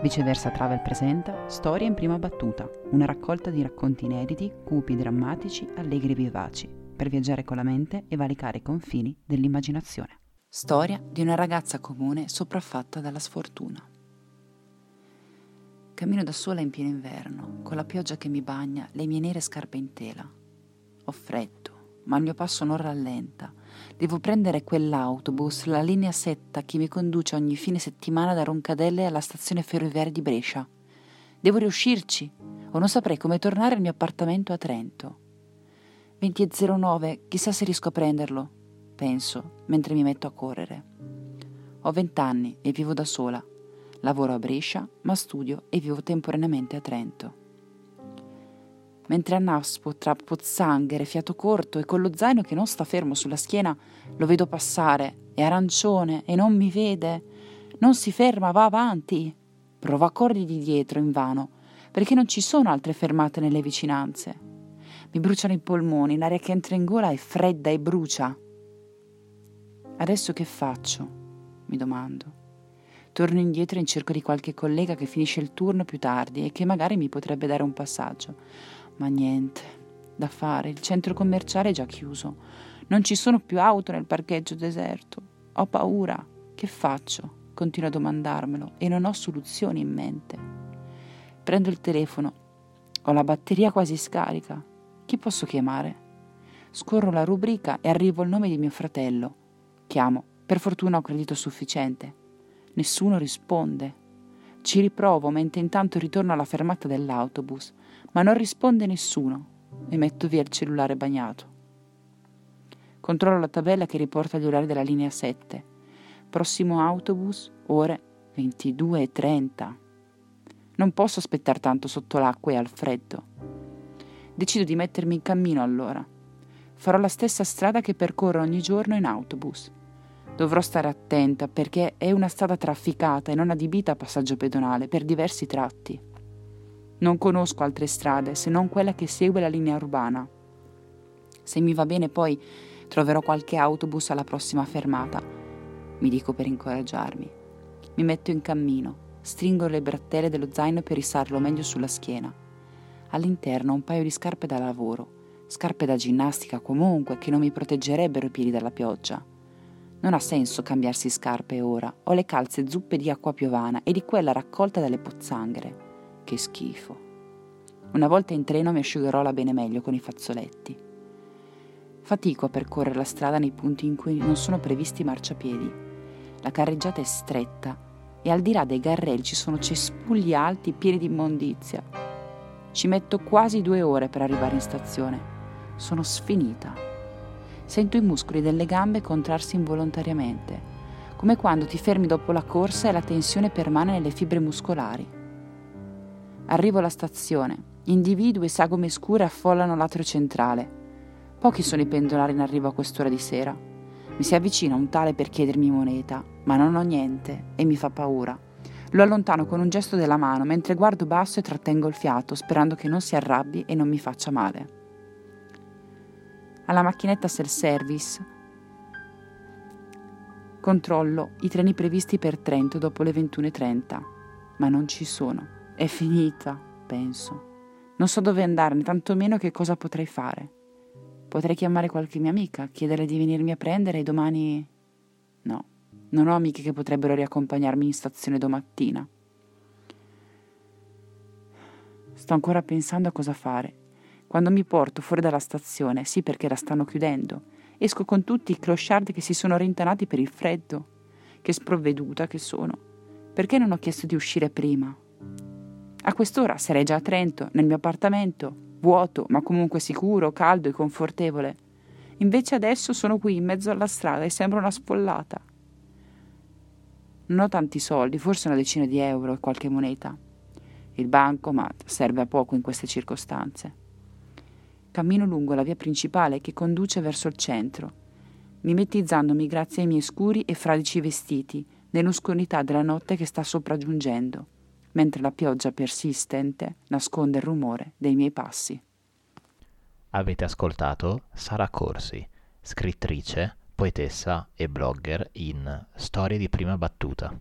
Viceversa Travel presenta Storia in prima battuta, una raccolta di racconti inediti, cupi, drammatici, allegri e vivaci, per viaggiare con la mente e valicare i confini dell'immaginazione. Storia di una ragazza comune sopraffatta dalla sfortuna. Cammino da sola in pieno inverno, con la pioggia che mi bagna le mie nere scarpe in tela. Ho freddo, ma il mio passo non rallenta Devo prendere quell'autobus, la linea setta che mi conduce ogni fine settimana da Roncadelle alla stazione ferroviaria di Brescia. Devo riuscirci, o non saprei come tornare al mio appartamento a Trento. 20.09, chissà se riesco a prenderlo, penso, mentre mi metto a correre. Ho vent'anni e vivo da sola. Lavoro a Brescia, ma studio e vivo temporaneamente a Trento mentre a Naspo, tra pozzanghere, fiato corto e con lo zaino che non sta fermo sulla schiena, lo vedo passare, è arancione e non mi vede. Non si ferma, va avanti. Provo a corrergli dietro invano, perché non ci sono altre fermate nelle vicinanze. Mi bruciano i polmoni, l'aria che entra in gola è fredda e brucia. Adesso che faccio? mi domando. Torno indietro in cerco di qualche collega che finisce il turno più tardi e che magari mi potrebbe dare un passaggio ma niente, da fare, il centro commerciale è già chiuso. Non ci sono più auto nel parcheggio deserto. Ho paura. Che faccio? Continuo a domandarmelo e non ho soluzioni in mente. Prendo il telefono. Ho la batteria quasi scarica. Chi posso chiamare? Scorro la rubrica e arrivo al nome di mio fratello. Chiamo. Per fortuna ho credito sufficiente. Nessuno risponde. Ci riprovo mentre intanto ritorno alla fermata dell'autobus ma non risponde nessuno e metto via il cellulare bagnato. Controllo la tabella che riporta gli orari della linea 7. Prossimo autobus, ore 22.30. Non posso aspettare tanto sotto l'acqua e al freddo. Decido di mettermi in cammino allora. Farò la stessa strada che percorro ogni giorno in autobus. Dovrò stare attenta perché è una strada trafficata e non adibita a passaggio pedonale per diversi tratti. Non conosco altre strade se non quella che segue la linea urbana. Se mi va bene poi troverò qualche autobus alla prossima fermata, mi dico per incoraggiarmi. Mi metto in cammino, stringo le bretelle dello zaino per rissarlo meglio sulla schiena. All'interno un paio di scarpe da lavoro, scarpe da ginnastica comunque che non mi proteggerebbero i piedi dalla pioggia. Non ha senso cambiarsi scarpe ora, ho le calze zuppe di acqua piovana e di quella raccolta dalle pozzanghere. Che schifo. Una volta in treno mi asciugherò la bene meglio con i fazzoletti. Fatico a percorrere la strada nei punti in cui non sono previsti marciapiedi. La carreggiata è stretta e al di là dei garrelli ci sono cespugli alti pieni di immondizia. Ci metto quasi due ore per arrivare in stazione. Sono sfinita. Sento i muscoli delle gambe contrarsi involontariamente, come quando ti fermi dopo la corsa e la tensione permane nelle fibre muscolari. Arrivo alla stazione. Individui e sagome scure affollano l'atrio centrale. Pochi sono i pendolari in arrivo a quest'ora di sera. Mi si avvicina un tale per chiedermi moneta, ma non ho niente e mi fa paura. Lo allontano con un gesto della mano mentre guardo basso e trattengo il fiato, sperando che non si arrabbi e non mi faccia male. Alla macchinetta self-service controllo i treni previsti per Trento dopo le 21.30, ma non ci sono. È finita, penso. Non so dove andare, né tantomeno che cosa potrei fare. Potrei chiamare qualche mia amica, chiederle di venirmi a prendere e domani... No, non ho amiche che potrebbero riaccompagnarmi in stazione domattina. Sto ancora pensando a cosa fare. Quando mi porto fuori dalla stazione, sì perché la stanno chiudendo, esco con tutti i clochard che si sono rintanati per il freddo. Che sprovveduta che sono. Perché non ho chiesto di uscire prima? A quest'ora sarei già a Trento, nel mio appartamento, vuoto, ma comunque sicuro, caldo e confortevole. Invece adesso sono qui in mezzo alla strada e sembro una sfollata. Non ho tanti soldi, forse una decina di euro e qualche moneta. Il bancomat serve a poco in queste circostanze. Cammino lungo la via principale che conduce verso il centro, mimetizzandomi grazie ai miei scuri e fradici vestiti nell'oscurità della notte che sta sopraggiungendo mentre la pioggia persistente nasconde il rumore dei miei passi. Avete ascoltato Sara Corsi, scrittrice, poetessa e blogger in Storie di prima battuta.